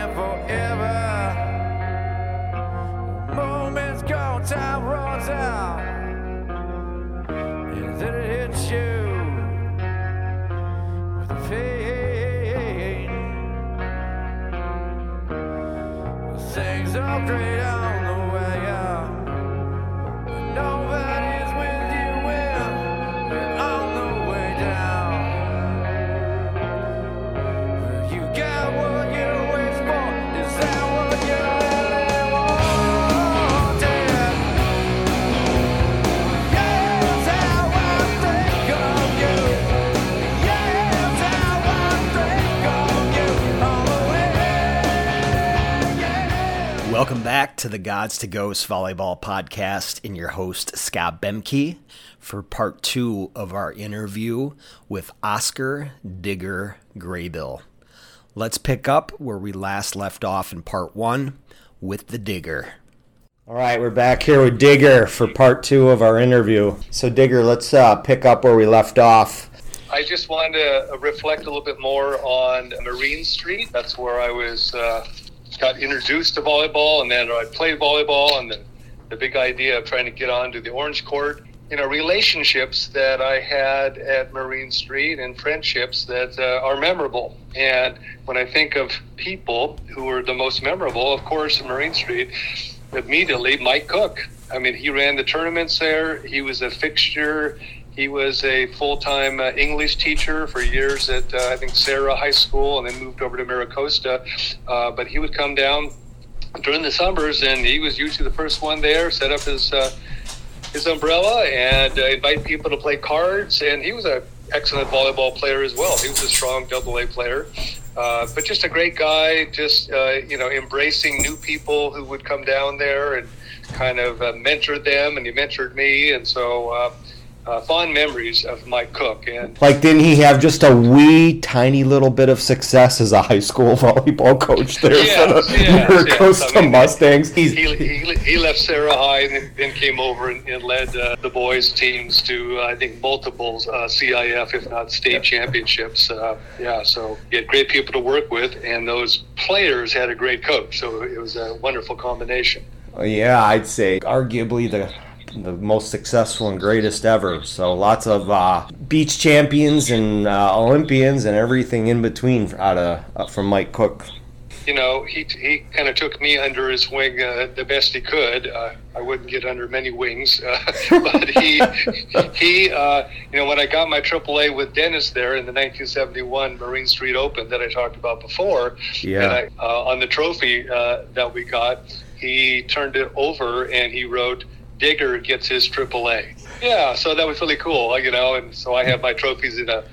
forever. Welcome back to the Gods to Ghosts Volleyball Podcast and your host, Scott Bemke, for part two of our interview with Oscar Digger Graybill. Let's pick up where we last left off in part one with the Digger. All right, we're back here with Digger for part two of our interview. So, Digger, let's uh, pick up where we left off. I just wanted to reflect a little bit more on Marine Street. That's where I was uh, got introduced to volleyball, and then I played volleyball, and the, the big idea of trying to get onto the Orange Court. You know, relationships that I had at Marine Street and friendships that uh, are memorable. And when I think of people who were the most memorable, of course, Marine Street, immediately Mike Cook. I mean, he ran the tournaments there. He was a fixture. He was a full-time uh, English teacher for years at uh, I think Serra High School, and then moved over to Mira Costa. Uh, but he would come down during the summers, and he was usually the first one there. Set up his uh, his umbrella and uh, invite people to play cards. And he was an excellent volleyball player as well. He was a strong double A player. Uh, but just a great guy, just you know, embracing new people who would come down there and kind of mentored them, and he mentored me, and so uh, fond memories of Mike Cook. And Like, didn't he have just a wee tiny little bit of success as a high school volleyball coach there Yes, for the yes, yes. I mean, Mustangs? He's, he, he, he left Serra High and then- then came over and, and led uh, the boys teams to uh, I think multiple uh, CIF if not state championships. Uh, yeah, so he had great people to work with, and those players had a great coach. So it was a wonderful combination. Yeah, I'd say arguably the the most successful and greatest ever. So lots of uh, beach champions and uh, Olympians and everything in between out of uh, from Mike Cook. you know, he, he kind of took me under his wing uh, the best he could. Uh, I wouldn't get under many wings, uh, but he, he, uh, you know, when I got my AAA with Dennis there in the 1971 Marine Street Open that I talked about before, Yeah. and I, on the trophy uh, that we got, he turned it over and he wrote, "Digger gets his AAA." Yeah, so that was really cool, you know, and so I have my trophies in a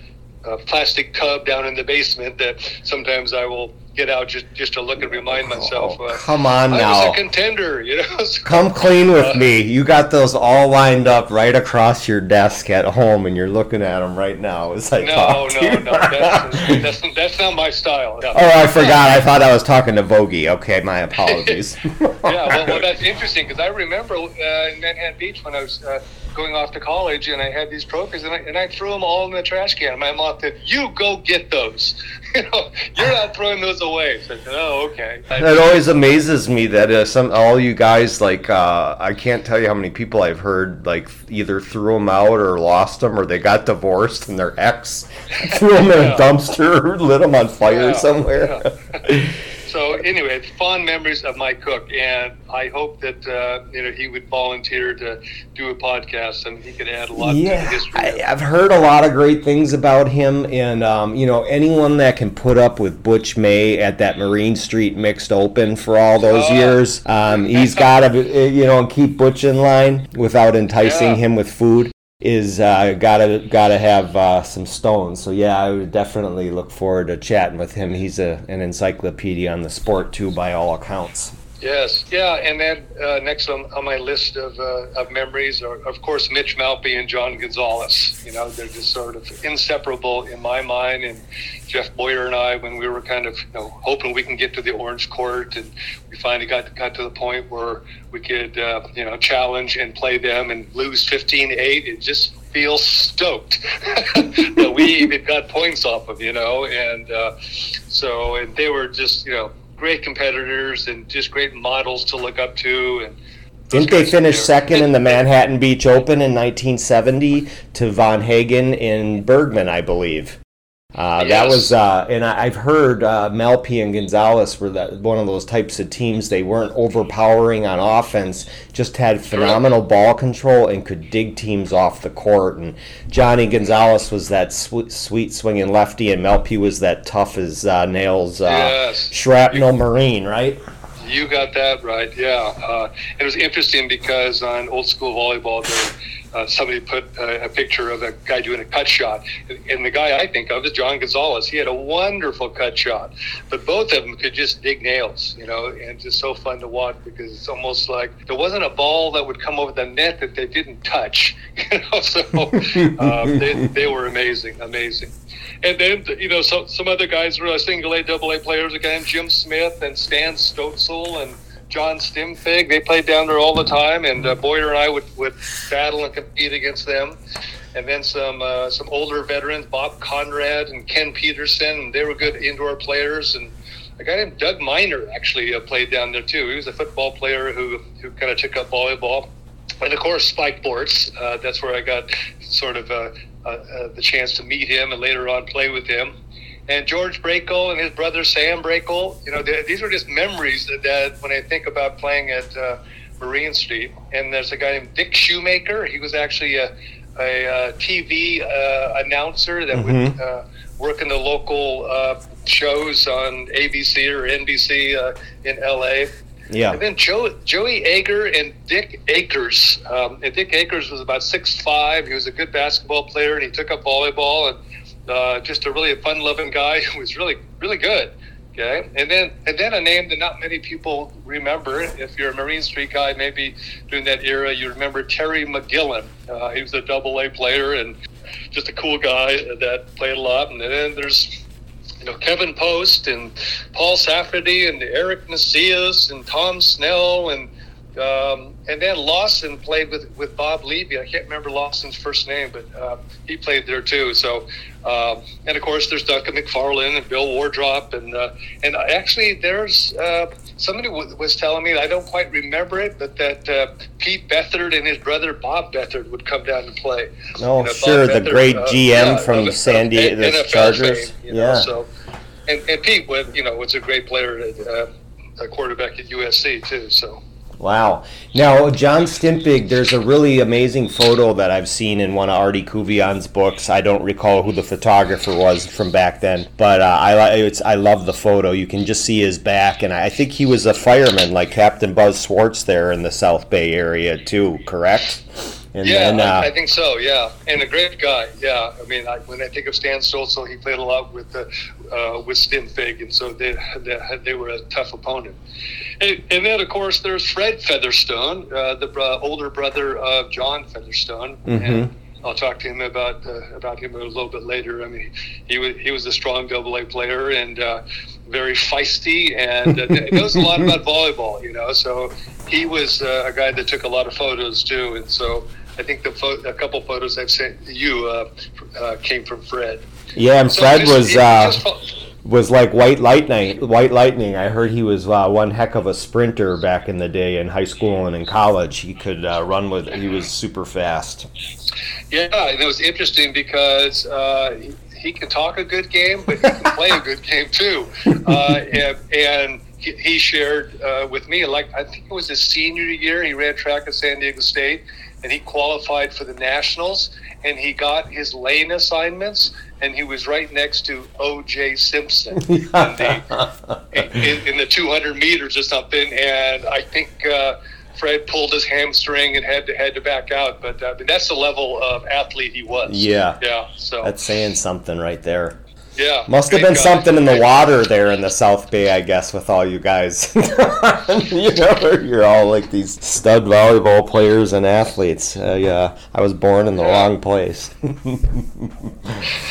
a plastic tub down in the basement that sometimes I will get out just just to look and remind myself. Oh, uh, come on I now. was a contender, you know. So, Come clean with uh, me. You got those all lined up right across your desk at home, and you're looking at them right now as I No, talk to no, you. no. That's, that's, that's not my style. No. oh, I forgot. I thought I was talking to Vogie. Okay, my apologies. yeah, well, well, that's interesting because I remember uh, in Manhattan Beach when I was uh, going off to college and I had these trophies and I, and I threw them all in the trash can. My mom said, "You go get those. you know, you're not throwing those away." So I said, "Oh, okay." It always amazes me that uh, some all you guys like uh, I can't tell you how many people I've heard like either threw them out or lost them or they got divorced and their ex threw them in a dumpster or lit them on fire Yeah, somewhere. yeah. So anyway, it's fond memories of Mike Cook, and I hope that uh, you know he would volunteer to do a podcast, and he could add a lot to the Yeah, history. I, I've heard a lot of great things about him, and um, you know anyone that can put up with Butch May at that Marine Street Mixed Open for all those Oh. years, um, he's got to you know keep Butch in line without enticing Yeah. him with food. Is uh, gotta gotta have uh, some stones. So yeah, I would definitely look forward to chatting with him. He's a, an encyclopedia on the sport too, by all accounts. Yes, yeah, and then uh, next on, on my list of, uh, of memories are, of course, Mitch Malpe and John Gonzalez. You know, they're just sort of inseparable in my mind. And Jeff Boyer and I, when we were kind of you know hoping we can get to the Orange Court, and we finally got got to the point where we could uh, you know challenge and play them and lose 15-8. It just feels stoked that we even got points off of you know, and uh, so and they were just you know great competitors and just great models to look up to. And Didn't they finish second in the Manhattan Beach Open in 1970 to Von Hagen in Bergman, I believe? Uh, That was, uh, and I, I've heard uh, Malpe and Gonzalez were that, one of those types of teams. They weren't overpowering on offense, just had phenomenal ball control and could dig teams off the court. And Johnny Gonzalez was that sweet, sweet swinging lefty, and Malpe was that tough as uh, nails uh, Yes. shrapnel Marine, right? You got that right, yeah. Uh, it was interesting because on old school volleyball, there, uh, somebody put a, a picture of a guy doing a cut shot, and the guy I think of is John Gonzalez. He had a wonderful cut shot, but both of them could just dig nails, you know, and just so fun to watch because it's almost like there wasn't a ball that would come over the net that they didn't touch, you know. So um, they, they were amazing, amazing. And then, you know, some, some other guys were single A, double A players again, Jim Smith and Stan Stotzel and John Stimfig. They played down there all the time, and uh, Boyer and I would, would battle and compete against them. And then some uh, some older veterans, Bob Conrad and Ken Peterson, And they were good indoor players. And a guy named Doug Miner actually uh, played down there too. He was a football player who, who kind of took up volleyball. And of course, Spike Bortz. Uh, that's where I got sort of uh, uh, the chance to meet him and later on play with him. And George Brakel and his brother Sam Brakel. You know, they, these are just memories that, that when I think about playing at uh, Marine Street. And there's a guy named Dick Shoemaker. He was actually a, a, uh TV uh, announcer that would uh, work in the local uh, shows on ABC or NBC uh, in LA. Yeah. And then Joe, Joey Ager and Dick Akers. Um, and Dick Akers was about six five. He was a good basketball player, and he took up volleyball. And uh, just a really fun-loving guy who was really, really good. Okay, and then and then a name that not many people remember. If you're a Marine Street guy, maybe during that era, you remember Terry McGillen. Uh, he was a Double A player and just a cool guy that played a lot. And then there's you know, Kevin Post and Paul Safferty and Eric Macias and Tom Snell and um, and then Lawson played with, with Bob Levy. I can't remember Lawson's first name, but uh, he played there too. So, um, and of course, there's Duncan McFarland and Bill Wardrop, and uh, and actually, there's uh, somebody w- was telling me I don't quite remember it, but that uh, Pete Beathard and his brother Bob Beathard would come down and play. Oh, You know, sure, the great uh, GM yeah, from of- San Diego, the NFL Chargers. fame, you know, yeah. So, and, and Pete, was, you know, was a great player, at, uh, a quarterback at USC too. So. Wow. Now, John Stimpig, there's a really amazing photo that I've seen in one of Artie Couvillon's books. I don't recall who the photographer was from back then, but uh, I I love the photo. You can just see his back, and I think he was a fireman, like Captain Buzz Swartz, there in the South Bay area too. Correct? And Yeah, then, uh, I, I think so. Yeah, and a great guy. Yeah, I mean, I, when I think of Stan Stolzel, he played a lot with the uh, with Stim Fig, and so they, they they were a tough opponent. And, and then, of course, there's Fred Featherstone, uh, the older brother of John Featherstone, and I'll talk to him about uh, about him a little bit later. I mean, he was he was a strong double A player and uh, very feisty, and uh, knows a lot about volleyball. You know, so he was uh, a guy that took a lot of photos too, and so. I think the pho- a couple photos I've sent you uh, uh, came from Fred. yeah, and So Fred just- was uh, just fo- was like White Lightning. White Lightning. I heard he was uh, one heck of a sprinter back in the day in high school and in college. He could uh, run with. He was super fast. Yeah, and it was interesting because uh, he, he can talk a good game, but he can play a good game too. Uh, and, and he, he shared uh, with me, like I think it was his senior year, he ran track at San Diego State, and he qualified for the nationals, and he got his lane assignments, and he was right next to O.J. Simpson in the, in, in the 200 meters or something, and I think. Uh, Fred pulled his hamstring and had to had to back out, but uh, I mean, that's the level of athlete he was. Yeah. yeah. So That's saying something right there. Yeah, Must have been something in the water there in the South Bay, I guess, with all you guys. you know, you're all like these stud volleyball players and athletes. Uh, yeah, I was born in the Yeah. wrong place.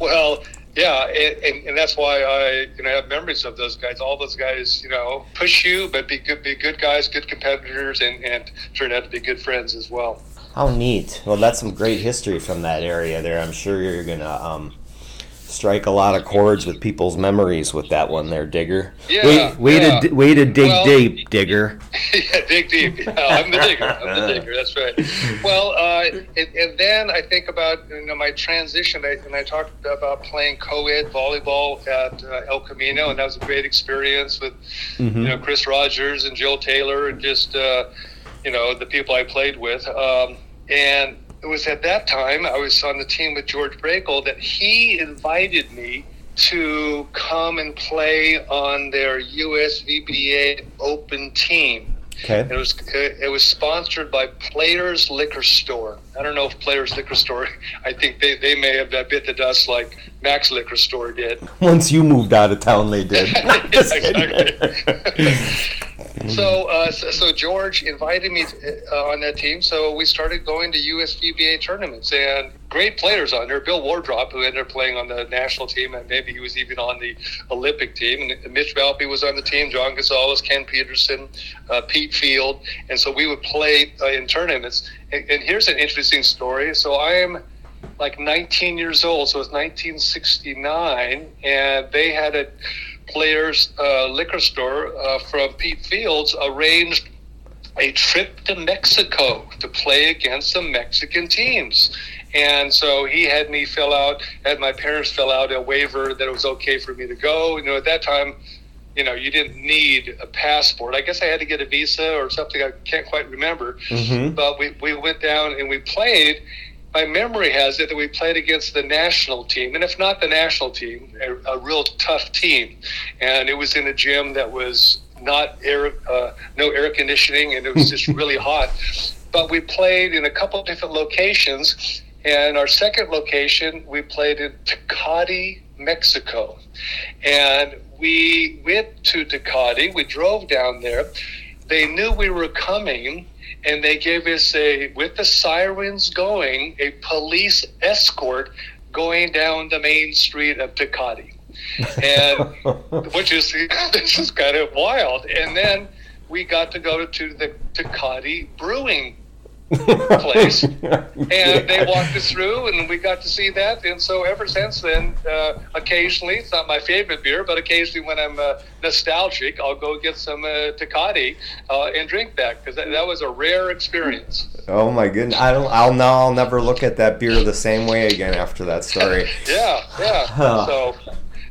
Well, yeah, and, and, and that's why I you know have memories of those guys. All those guys, you know, push you, but be good, be good guys, good competitors, and and turn out to be good friends as well. How neat. Well, that's some great history from that area there. I'm sure you're gonna um, strike a lot of chords with people's memories with that one there, Digger. Yeah, way, way yeah. to way to dig Well- deep, Digger. yeah, dig deep. Yeah, I'm the digger. I'm the digger. That's right. Well, uh, and, and then I think about you know my transition, I, and I talked about playing co-ed volleyball at uh, El Camino, and that was a great experience with you know Chris Rogers and Jill Taylor, and just uh, you know the people I played with. Um, and it was at that time I was on the team with George Brakel that he invited me to come and play on their USVBA Open team. Okay. It was uh, it was sponsored by Players Liquor Store. I don't know if Players Liquor Store. I think they, they may have bit the dust like Max Liquor Store did. Once you moved out of town, they did. Just kidding. So, uh, so, so George invited me uh, on that team. So we started going to USVBA tournaments and great players on there. Bill Wardrop, who ended up playing on the national team, and maybe he was even on the Olympic team. And Mitch Valpy was on the team. John Gonzalez, Ken Peterson, uh, Pete Field, and so we would play uh, in tournaments. And, and here's an interesting story. So I am like 19 years old, so it's 1969, and they had a players uh, liquor store uh, from Pete Fields arranged a trip to Mexico to play against some Mexican teams. And so he had me fill out, had my parents fill out a waiver that it was okay for me to go. You know, at that time, you know, you didn't need a passport. I guess I had to get a visa or something. I can't quite remember. Mhm. But we, we went down and we played. My memory has it that we played against the national team, and if not the national team, a, a real tough team. And it was in a gym that was not air, uh, no air conditioning, and it was just really hot. But we played in a couple of different locations, and our second location we played in Tecate, Mexico, and we went to Tecate. We drove down there. They knew we were coming, and they gave us a with the sirens going a police escort going down the main street of Tecate, and which is this is kind of wild. And then we got to go to the Tecate Brewing place. And they walked us through, and we got to see that. And so ever since then, uh, occasionally, it's not my favorite beer, but occasionally when I'm uh, nostalgic, I'll go get some uh, Tecate uh, and drink that because that, that was a rare experience. Oh my goodness! I don't. I'll now. I'll never look at that beer the same way again after that story. Yeah, yeah. So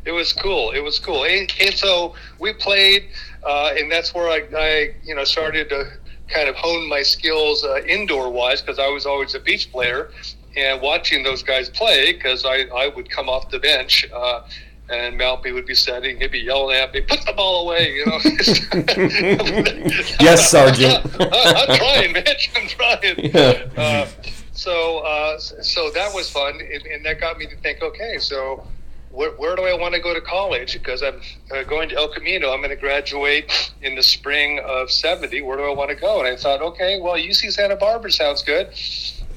it was cool. It was cool. And, and so we played, uh, and that's where I, I, you know, started to kind of honed my skills uh, indoor wise because I was always a beach player and watching those guys play because I, I would come off the bench. Uh, and Malpy would be setting, he'd be yelling at me, "Put the ball away!" You know. Yes, Sergeant. I'm trying, Mitch. I'm trying. Yeah. Uh, so, uh, so that was fun, and, and that got me to think. Okay, so where, where do I want to go to college? Because I'm uh, going to El Camino. I'm going to graduate in the spring of '70. Where do I want to go? And I thought, okay, well, UC Santa Barbara sounds good,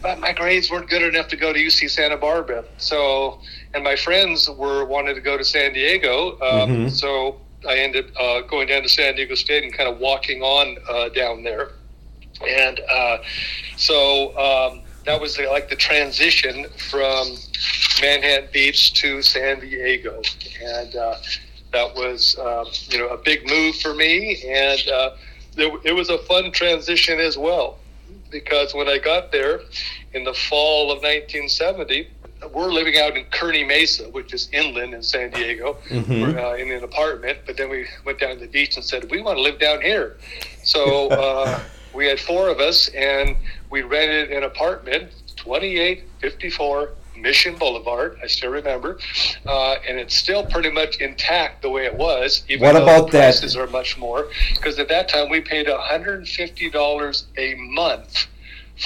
but my grades weren't good enough to go to UC Santa Barbara. So, and my friends were wanted to go to San Diego. Um, Mhm. So I ended uh, going down to San Diego State and kind of walking on uh, down there. And uh, so um, that was the, like the transition from Manhattan Beach to San Diego, and uh, that was um, you know a big move for me, and uh, there, it was a fun transition as well, because when I got there in the fall of 1970. We're living out in Kearny Mesa, which is inland in San Diego, Mhm. uh, in an apartment. But then we went down to the beach and said, "We want to live down here." So uh, we had four of us, and we rented an apartment, 2854 Mission Boulevard. I still remember, uh, and it's still pretty much intact the way it was. Even What though about the that- prices are much more, because at that time we paid 150 dollars a month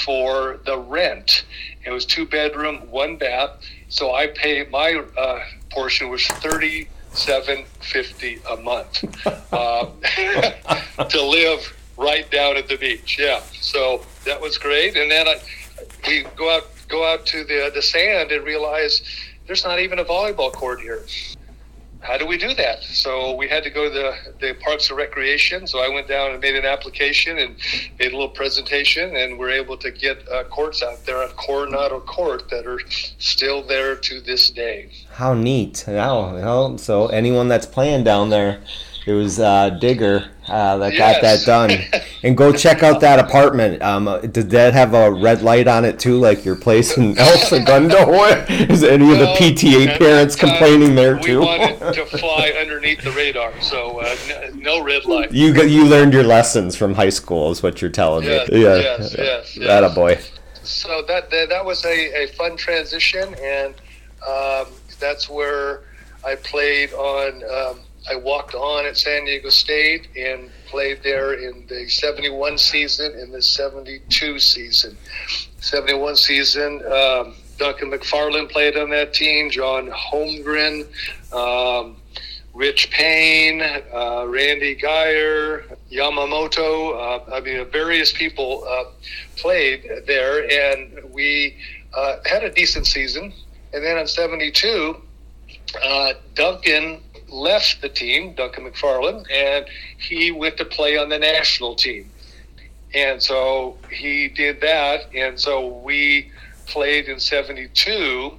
for the rent. It was two bedroom, one bath. So I paid my uh, portion was thirty seven fifty a month uh, to live right down at the beach. Yeah, so that was great. And then I, we go out go out to the the sand and realize there's not even a volleyball court here. how do we do that? So we had to go to the, the Parks and Recreation. So I went down and made an application and made a little presentation, and we're able to get uh, courts out there on Coronado Court that are still there to this day. How neat! Wow. So anyone that's playing down there, it was uh, Digger uh, that got that done. and go check out that apartment. Um, uh, did that have a red light on it too, like your place in El Segundo? Is any of the PTA parents time, complaining there too? we wanted to fly underneath the radar, so uh, n- no red light. You you learned your lessons from high school, is what you're telling Yes, me. Yeah, yes, yes, That a boy. so that that, that was a, a fun transition, and um, that's where I played on. Um, I walked on at San Diego State and played there in the '71 season and the '72 season. '71 season, um, Duncan McFarland played on that team. John Holmgren. Um, Rich Payne, uh, Randy Geyer, Yamamoto. Uh, I mean, various people uh, played there, and we uh, had a decent season. And then in '72, uh, Duncan left the team, Duncan McFarland, and he went to play on the national team. And so he did that, and so we played in '72.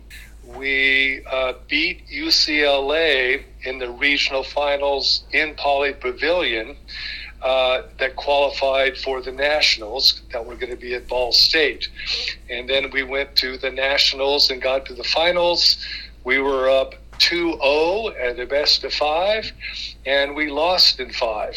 We uh, beat UCLA in the regional finals in Pauley Pavilion uh, that qualified for the nationals that were going to be at Ball State. And then we went to the nationals and got to the finals. We were up 2 0 at the best of five, and we lost in five.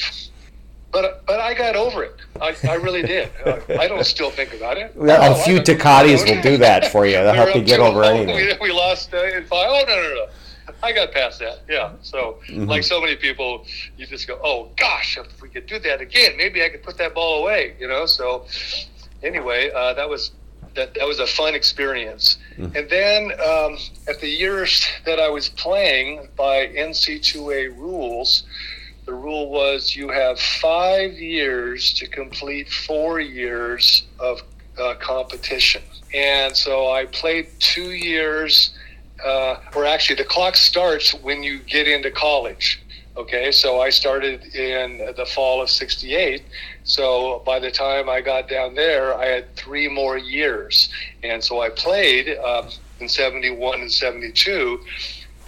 But, but I got over it. I, I really did. Uh, I don't still think about it. Well, Oh, a few decades will do that for you. They'll help you get over anything. We, we lost uh, in five. Oh no, no, no! I got past that. Yeah. So, Mm-hmm. like so many people, you just go, "Oh gosh, if we could do that again, maybe I could put that ball away." You know. So, anyway, uh, that was that that was a fun experience. Mm-hmm. And then um, at the years that I was playing by NC2A rules, the rule was you have five years to complete four years of uh, competition. And so I played two years, uh, or actually, the clock starts when you get into college. Okay, so I started in the fall of 68. So by the time I got down there, I had three more years. And so I played um, in 71 and 72.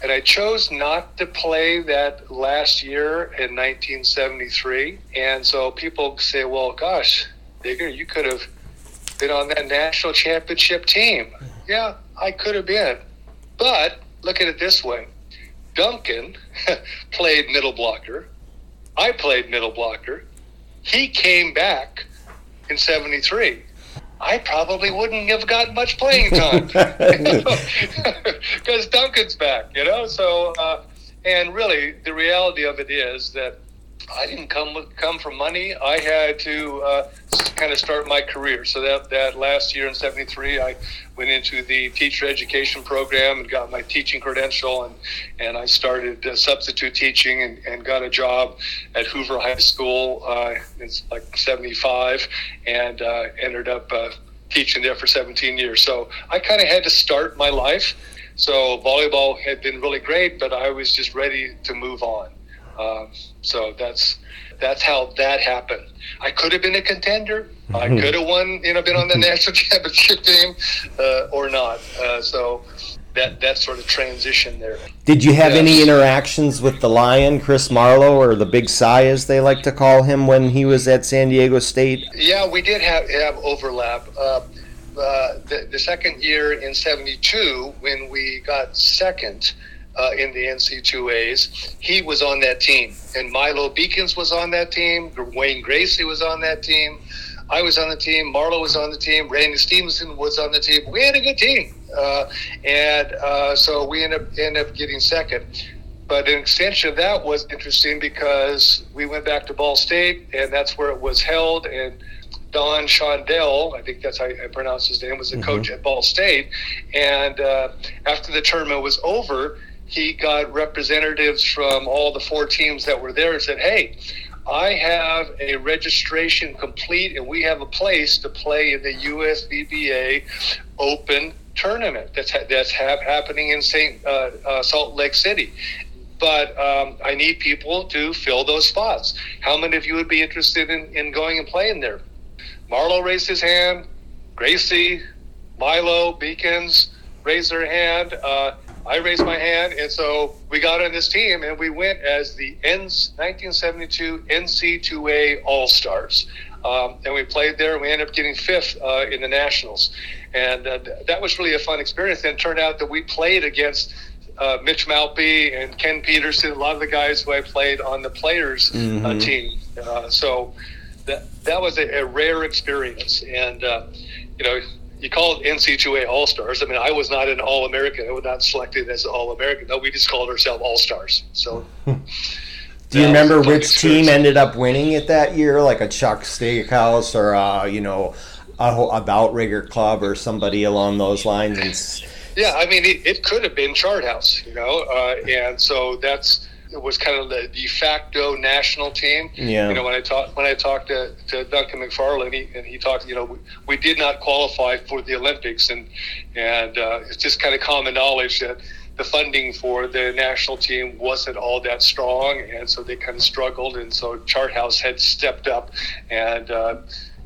And I chose not to play that last year in 1973. And so people say, well, gosh, Digger, you could have been on that national championship team. Yeah, I could have been. But look at it this way Duncan played middle blocker. I played middle blocker. He came back in 73. I probably wouldn't have gotten much playing time because Duncan's back, you know. So, uh, and really, the reality of it is that I didn't come come from money. I had to uh, kind of start my career. So that that last year in '73, I went into the teacher education program and got my teaching credential, and and I started uh, substitute teaching and, and got a job at Hoover High School. Uh, it's like '75, and uh, ended up uh, teaching there for 17 years. So I kind of had to start my life. So volleyball had been really great, but I was just ready to move on. Um, so that's that's how that happened. I could have been a contender. I could have won, you know, been on the national championship team, uh, or not. Uh, so that that sort of transition there. Did you have any interactions with the Lion, Chris Marlowe, or the Big Cy, as they like to call him, when he was at San Diego State? Yeah, we did have have overlap. Uh, uh, the, the second year in '72, when we got second uh, in the NC2As, he was on that team, and Milo Beacons was on that team. Wayne Gracie was on that team. I was on the team. Marlowe was on the team. Randy Stevenson was on the team. We had a good team, uh, and uh, so we ended up ended up getting second. But an extension of that was interesting because we went back to Ball State, and that's where it was held. And Don Shondell, I think that's how I pronounce his name, was the coach at Ball State. And uh, after the tournament was over, he got representatives from all the four teams that were there and said, "Hey, I have a registration complete, and we have a place to play in the USVBA Open tournament that's ha- that's ha- happening in Saint uh, uh, Salt Lake City." but um, I need people to fill those spots. How many of you would be interested in, in going and playing there? Marlowe raised his hand. Gracie, Milo, Beacons raised their hand. Uh, I raised my hand, and so we got on this team, and we went as the 1972 NC2A All Stars. Um, and we played there, and we ended up getting fifth uh, in the Nationals. And uh, that was really a fun experience. And it turned out that we played against uh, Mitch Malpe and Ken Peterson, a lot of the guys who I played on the players uh, team. Uh, so that that was a, a rare experience. And uh, you know, you call it NC2A All Stars. I mean, I was not an All American. I was not selected as an All American. No, we just called ourselves All Stars. So. Do you remember a which team ended up winning it that year? Like a Chuck Steakhouse or uh, you know a, a Outrigger Club or somebody along those lines? And Yeah, I mean, it, it could have been Chart House, you know, uh, and so that's was kind of the de facto national team. Yeah. You know, when I talked when I talked to, to Duncan McFarland, he, and he talked, you know, we, we did not qualify for the Olympics, and and uh, it's just kind of common knowledge that the funding for the national team wasn't all that strong, and so they kind of struggled, and so Chart House had stepped up and. Uh,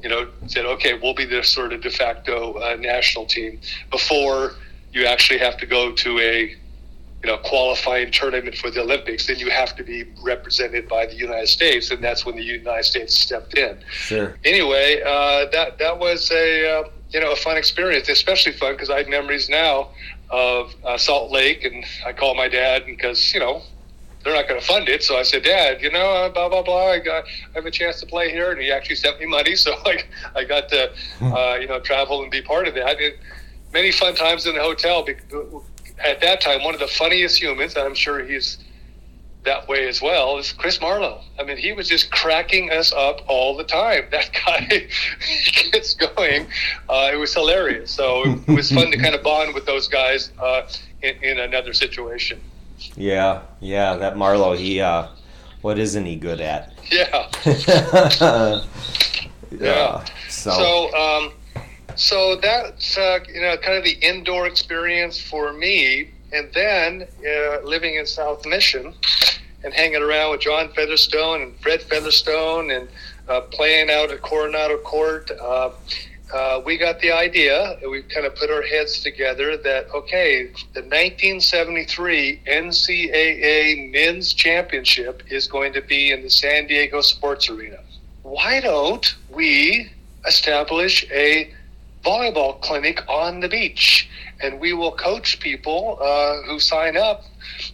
you know, said, okay, we'll be the sort of de facto uh, national team before you actually have to go to a you know qualifying tournament for the Olympics. Then you have to be represented by the United States, and that's when the United States stepped in. sure. Anyway, uh, that that was a uh, you know a fun experience, especially fun because I have memories now of uh, Salt Lake, and I call my dad because you know they're not going to fund it. So I said, Dad, you know, uh, blah blah blah. I got, I have a chance to play here, and he actually sent me money, so like I got to, uh, you know, travel and be part of that. And many fun times in the hotel. At that time, one of the funniest humans, and I'm sure he's that way as well, is Chris Marlowe. I mean, he was just cracking us up all the time. That guy gets going. Uh, it was hilarious. So it was fun to kind of bond with those guys uh, in, in another situation. Yeah, yeah. That Marlowe, he uh, what isn't he good at? Yeah. yeah. So, So, um, so that's uh, you know kind of the indoor experience for me, and then uh, living in South Mission and hanging around with John Featherstone and Fred Featherstone and uh, playing out at Coronado Court. Uh, uh, we got the idea, we kind of put our heads together that okay, the 1973 NCAA Men's Championship is going to be in the San Diego Sports Arena. Why don't we establish a volleyball clinic on the beach? And we will coach people uh, who sign up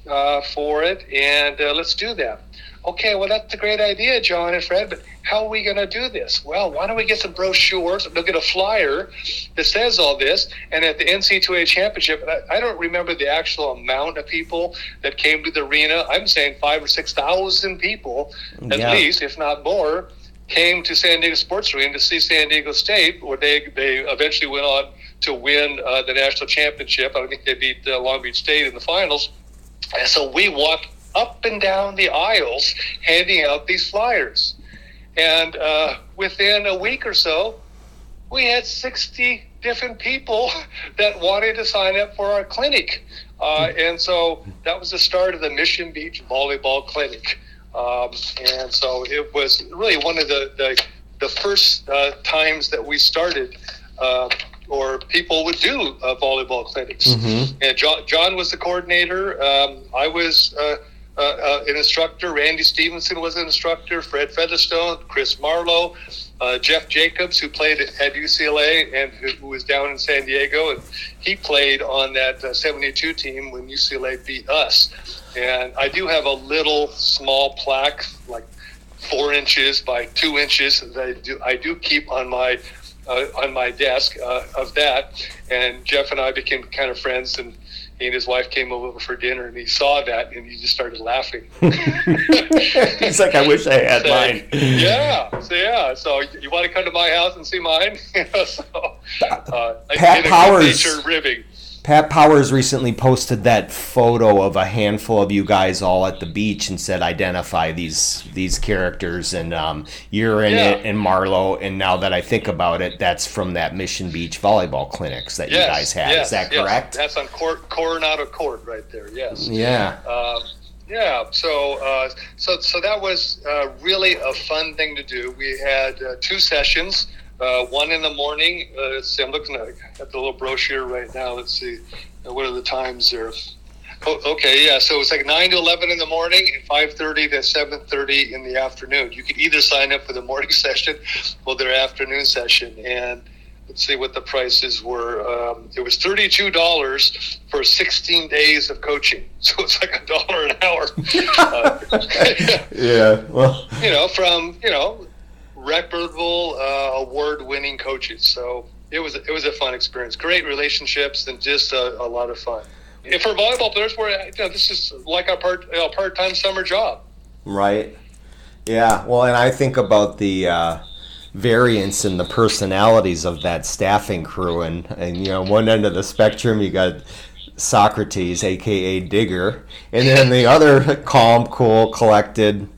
uh, for it, and uh, let's do that. Okay, well, that's a great idea, John and Fred, but how are we going to do this? Well, why don't we get some brochures, look at a flyer that says all this, and at the NC2A championship, I, I don't remember the actual amount of people that came to the arena. I'm saying five or 6,000 people, at Yeah. least, if not more, came to San Diego Sports Arena to see San Diego State, where they, they eventually went on to win uh, the national championship. I think they beat uh, Long Beach State in the finals. And so we walked up and down the aisles handing out these flyers. And uh, within a week or so, we had 60 different people that wanted to sign up for our clinic. Uh, and so that was the start of the Mission Beach Volleyball Clinic. Um, and so it was really one of the, the, the first uh, times that we started, uh, or people would do uh, volleyball clinics. And John, John was the coordinator. Um, I was uh, uh, uh, an instructor. Randy Stevenson was an instructor. Fred Featherstone, Chris Marlowe, uh, Jeff Jacobs, who played at, UCLA and who, who was down in San Diego, and he played on that uh, 72 team when UCLA beat us. And I do have a little small plaque, like four inches by two inches, that I do I do keep on my uh, on my desk uh, of that. And Jeff and I became kind of friends, and he and his wife came over for dinner, and he saw that, and he just started laughing. He's like, I wish I had mine. yeah, so yeah. So you want to come to my house and see mine? You know, so, uh, I Pat did a good Powers- ribbing. Pat Powers recently posted that photo of a handful of you guys all at the beach and said, "Identify these these characters." And um, you're in Yeah. it, and Marlowe. And now that I think about it, that's from that Mission Beach volleyball clinics that you guys had. yes, Is that yes. correct? That's on Cor- Coronado Court right there. Yes. yeah. Um, Yeah, so uh, so so that was uh, really a fun thing to do. We had uh, two sessions, uh, one in the morning. Uh, let's see, I'm looking at, at the little brochure right now. Let's see, uh, what are the times there? Oh, okay, yeah. So it's like nine to eleven in the morning, and five thirty to seven thirty in the afternoon. You could either sign up for the morning session or their afternoon session, and let's see what the prices were. Um, it was thirty-two dollars for sixteen days of coaching, so it's like a dollar an hour. uh, Yeah. Well. you know, from you know, reputable, uh, award-winning coaches. So it was it was a fun experience. Great relationships and just a, a lot of fun. And for volleyball players, where you know, this is like a part a part-time summer job. Right. Yeah. Well, and I think about the uh, variance in the personalities of that staffing crew, and and you know, one end of the spectrum you got Socrates, aka Digger, and then the other calm, cool, collected.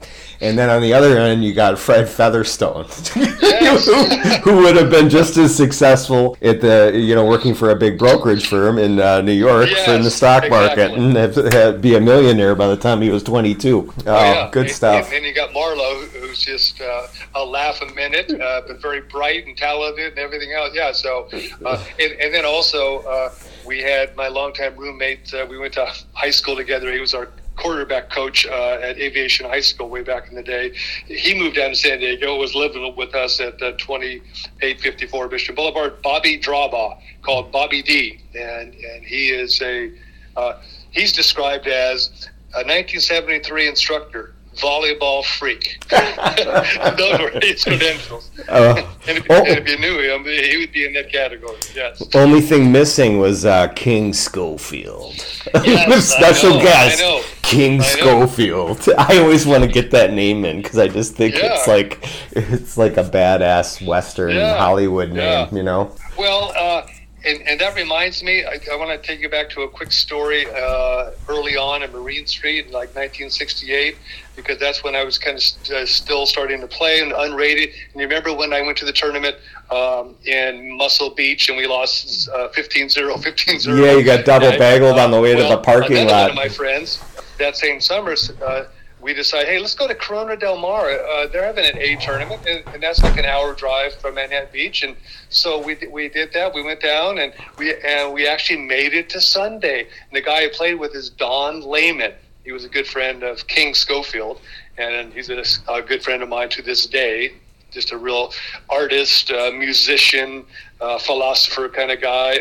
And then on the other end, you got Fred Featherstone, Yes. who, who would have been just as successful at the, you know, working for a big brokerage firm in uh, New York for in the stock market, exactly. and have, have, be a millionaire by the time he was 22. Oh, yeah. good And- stuff. And then you got Marlowe, who's just uh, a laugh a minute, uh, but very bright and talented and everything else. Yeah. So, uh, and, and then also uh, we had my longtime roommate. Uh, we went to high school together. He was our quarterback coach uh, at Aviation High School way back in the day. He moved down to San Diego, was living with us at uh, 2854 Mission Boulevard. Bobby Drawbaugh, called Bobby D, and and he is a uh, he's described as a 1973 instructor. Volleyball freak. Those were his credentials. Uh, And if, oh. and if you knew him, he would be in that category. Yes. Only thing missing was uh, King Schofield. Yes, Special know, guest, I know. King I. Schofield. I always want to get that name in because I just think it's like it's like a badass Western Yeah, Hollywood name, yeah. you know. Well, uh, and, and that reminds me, I, I want to take you back to a quick story uh, early on in Marine Street in like 1968, because that's when I was kind of st- uh, still starting to play and unrated. And you remember when I went to the tournament um, in Muscle Beach and we lost uh, 15 0, 15 0? Yeah, you got double bageled on the way to the parking lot. One of my friends that same summer, uh, we decided, hey, let's go to Corona del Mar. Uh, they're having an A tournament, and, and that's like an hour drive from Manhattan Beach. And so we we did that. We went down, and we and we actually made it to Sunday. And the guy I played with is Don Lehman. He was a good friend of King Schofield, and he's a, a good friend of mine to this day. Just a real artist, uh, musician, uh, philosopher kind of guy.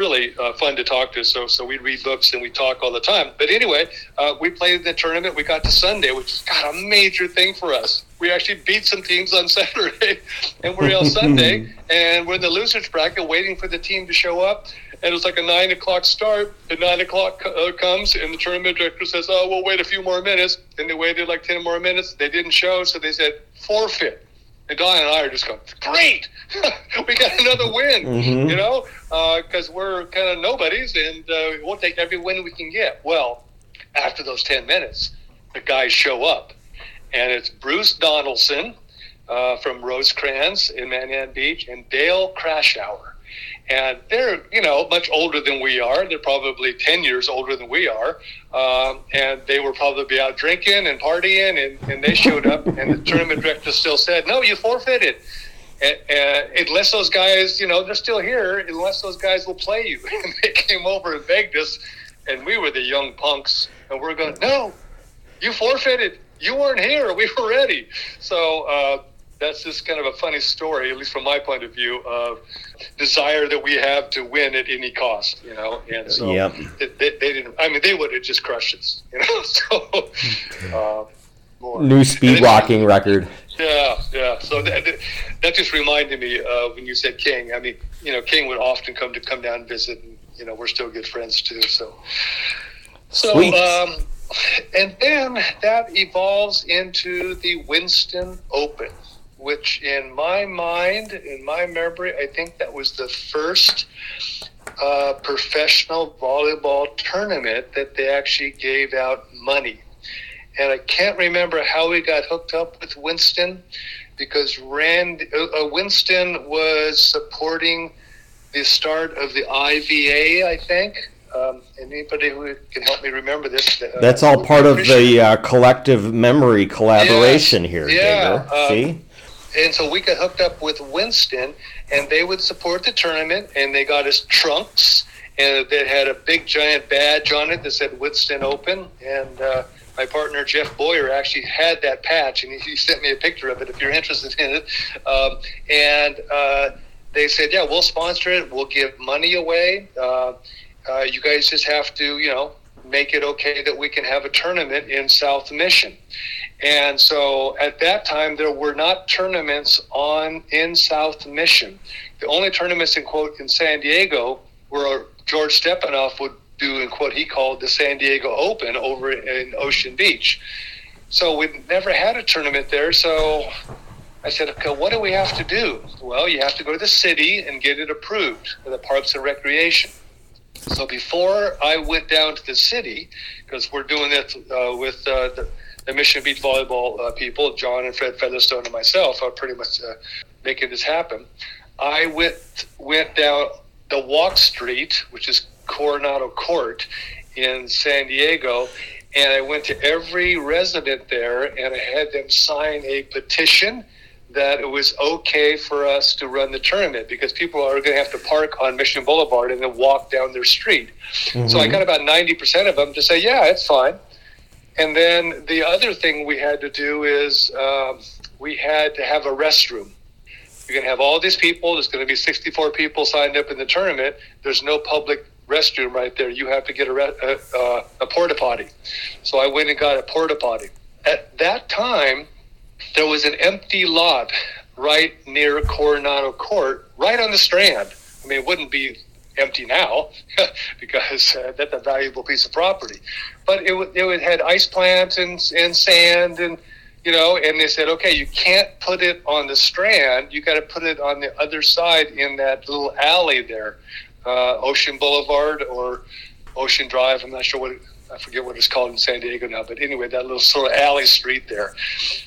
Really uh, fun to talk to. So so we read books and we talk all the time. But anyway, uh, we played the tournament. We got to Sunday, which is God a major thing for us. We actually beat some teams on Saturday, and we're on Sunday, and we're in the losers bracket waiting for the team to show up. And it was like a nine o'clock start. And nine o'clock uh, comes, and the tournament director says, "Oh, we'll wait a few more minutes." And they waited like ten more minutes. They didn't show, so they said forfeit. And Don and I are just going, great, we got another win, Mhm. you know, because we're kind of nobodies and uh, we'll take every win we can get. Well, after those 10 minutes, the guys show up, and it's Bruce Donaldson uh, from Rosecrans in Manhattan Beach and Dale Crashhour. And they're, you know, much older than we are. They're probably 10 years older than we are. Um, and they were probably out drinking and partying, and, and they showed up, and the tournament director still said, No, you forfeited. And, and unless those guys, you know, they're still here, unless those guys will play you. And they came over and begged us, and we were the young punks, and we're going, No, you forfeited. You weren't here. We were ready. So uh, that's just kind of a funny story, at least from my point of view, of desire that we have to win at any cost, you know. And so Yep. they, they, they didn't. I mean, they would have just crushed us, you know. So uh. New speed And walking record. yeah, yeah. So that, that- that just reminded me uh, when you said King. I mean, you know, King would often come to come down and visit, and you know, we're still good friends too. So, so, Sweet. um, and then that evolves into the Winston Open, which, in my mind, in my memory, I think that was the first uh, professional volleyball tournament that they actually gave out money and I can't remember how we got hooked up with Winston because Rand uh, uh, Winston was supporting the start of the IVA, I think, Um, anybody who can help me remember this. Uh, That's all part of the uh, collective memory collaboration here, yeah, uh, See? And so we got hooked up with Winston, and they would support the tournament, and they got us trunks, and they had a big giant badge on it that said Winston Open, and uh, my partner Jeff Boyer actually had that patch, and he, he sent me a picture of it if you're interested in it, um, and uh, they said, yeah, we'll sponsor it, we'll give money away, uh, uh, you guys just have to, you know, make it okay that we can have a tournament in South Mission. And so at that time, there were not tournaments on in South Mission. The only tournaments in quote in San Diego were uh, George Stepanoff would do in quote he called the San Diego Open over in Ocean Beach. So we never had a tournament there. So I said, okay, what do we have to do? Well, you have to go to the city and get it approved for the Parks and Recreation. So before I went down to the city, because we're doing it uh, with uh, the, the Mission Beach volleyball uh, people, John and Fred Featherstone and myself, are pretty much uh, making this happen. I went went down the Walk Street, which is Coronado Court in San Diego, and I went to every resident there and I had them sign a petition that it was okay for us to run the tournament because people are going to have to park on Mission Boulevard and then walk down their street. So I got about 90% of them to say, yeah, it's fine. And then the other thing we had to do is um, we had to have a restroom. You're going to have all these people. There's going to be 64 people signed up in the tournament. There's no public restroom right there. You have to get a, re- a, uh, a porta potty. So I went and got a porta potty. At that time, there was an empty lot right near Coronado Court, right on the Strand. I mean, it wouldn't be empty now because uh, that's a valuable piece of property. But it, it had ice plants and, and sand and, you know, and they said, okay, you can't put it on the Strand. You got to put it on the other side in that little alley there, uh, Ocean Boulevard or Ocean Drive. I'm not sure what it, I forget what it's called in San Diego now, but anyway, that little sort of alley street there.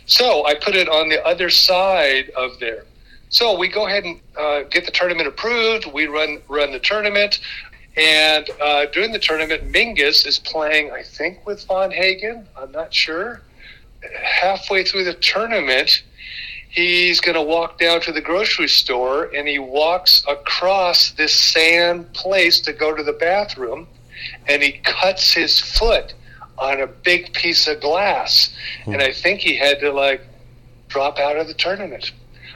So I put it on the other side of there. So we go ahead and uh, get the tournament approved. We run run the tournament, and uh, during the tournament, Menges is playing, I think, with Von Hagen. I'm not sure. Halfway through the tournament, he's going to walk down to the grocery store, and he walks across this sand place to go to the bathroom, and he cuts his foot on a big piece of glass, and I think he had to like drop out of the tournament.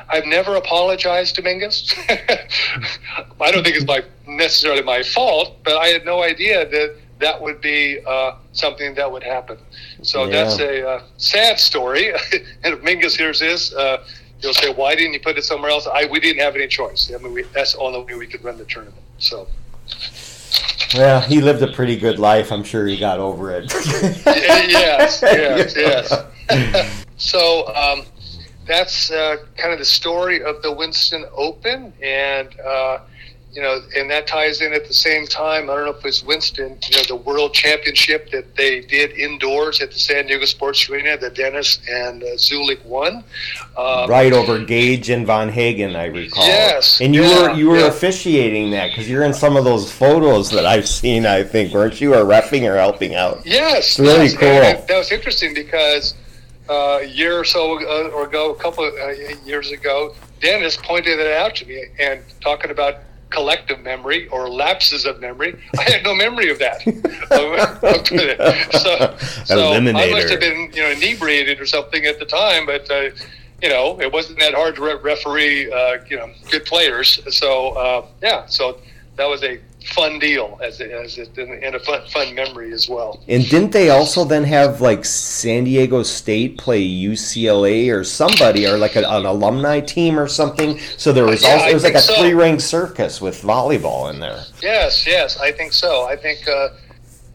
I've never apologized to Menges. I don't think it's my necessarily my fault, but I had no idea that that would be uh, something that would happen. So Yeah. that's a uh, sad story. and if Menges hears this, uh, he'll say, "Why didn't you put it somewhere else?" I we didn't have any choice. I mean, we, that's the only way we could run the tournament. So Well, he lived a pretty good life. I'm sure he got over it. yes, yes, yes. so um, that's uh, kind of the story of the Winston Open, and uh, you know, and that ties in at the same time. I don't know if it was Winston, you know, the World Championship that they did indoors at the San Diego Sports Arena that Dennis and uh, Zuelich won. Um, right over Gage and Von Hagen, I recall. Yes, And you yeah, were you were yeah. officiating that because you're in some of those photos that I've seen. I think weren't you, or refing or helping out? Yes, Really yes. cool. That was interesting because uh, a year or so uh, or ago, a couple of uh, years ago, Dennis pointed it out to me and talking about collective memory or lapses of memory. I had no memory of that. so, so I must have been you know inebriated or something at the time, but. Uh, you know, it wasn't that hard to re- referee, uh, you know, good players. So, uh, yeah, so that was a fun deal as, it, as it, and a fun, fun memory as well. And didn't they also then have like San Diego State play UCLA or somebody or like a, an alumni team or something? So there was Yeah, also it was like a so. three ring circus with volleyball in there. Yes, yes, I think so. I think uh,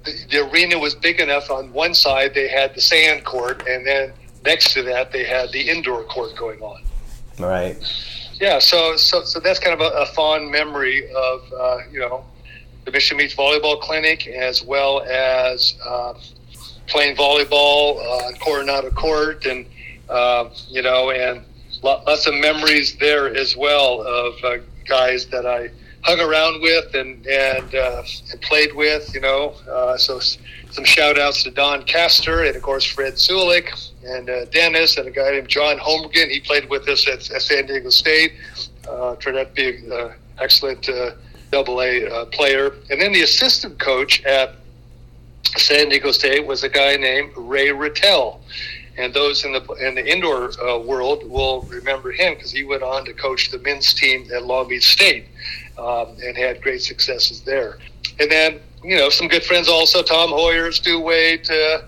the, the arena was big enough. On one side, they had the sand court, and then next to that, they had the indoor court going on. Right. Yeah, so so so that's kind of a, a fond memory of uh, you know the Mission Beach Volleyball Clinic, as well as uh, playing volleyball uh, on Coronado Court, and uh, you know, and lots of memories there as well of uh, guys that I hung around with and and, uh, and played with. You know, uh, so some shout outs to Don Castor and of course Fred Zuelich and uh, Dennis and a guy named John Holmgren. He played with us at, at San Diego State. Uh, turned out to be an uh, excellent uh, double A uh, player. And then the assistant coach at San Diego State was a guy named Ray Ratelle. And those in the in the indoor uh, world will remember him because he went on to coach the men's team at Long Beach State um, and had great successes there. And then you know some good friends also: Tom Hoyer, Stu Wade, uh,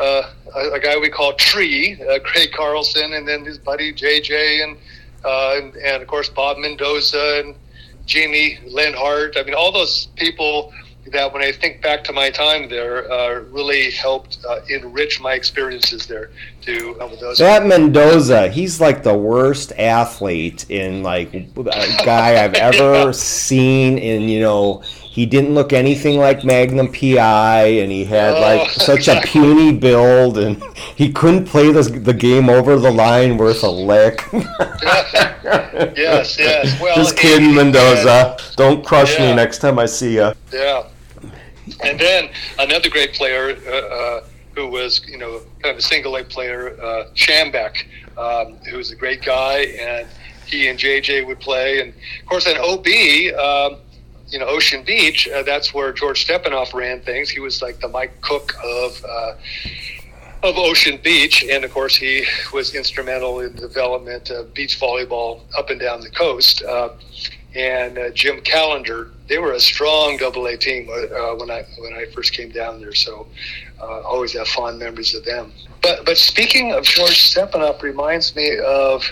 uh, a, a guy we call Tree, uh, Craig Carlson, and then his buddy JJ, and uh, and, and of course Bob Mendoza and Jeannie Lenhart. I mean, all those people that when I think back to my time there, uh, really helped uh, enrich my experiences there. To uh, those. That Mendoza, he's like the worst athlete in like a guy I've ever seen. in you know, he didn't look anything like Magnum PI, and he had Oh, like such exactly. a puny build, and he couldn't play the the game over the line worth a lick. yes, yes. Well, Just kidding, and- Mendoza. Don't crush Yeah. me next time I see you. Yeah. And then another great player uh, uh, who was, you know, kind of a single leg player, uh, Shambek, um, who was a great guy, and he and JJ would play. And of course, at OB, um, you know, Ocean Beach, uh, that's where George Stepanoff ran things. He was like the Mike Cook of. Uh, of Ocean Beach, and of course he was instrumental in the development of beach volleyball up and down the coast. Uh, and uh, Jim Callender, they were a strong Double A team uh, when I when I first came down there. So uh, always have fond memories of them. But but speaking of George Stepanoff, reminds me of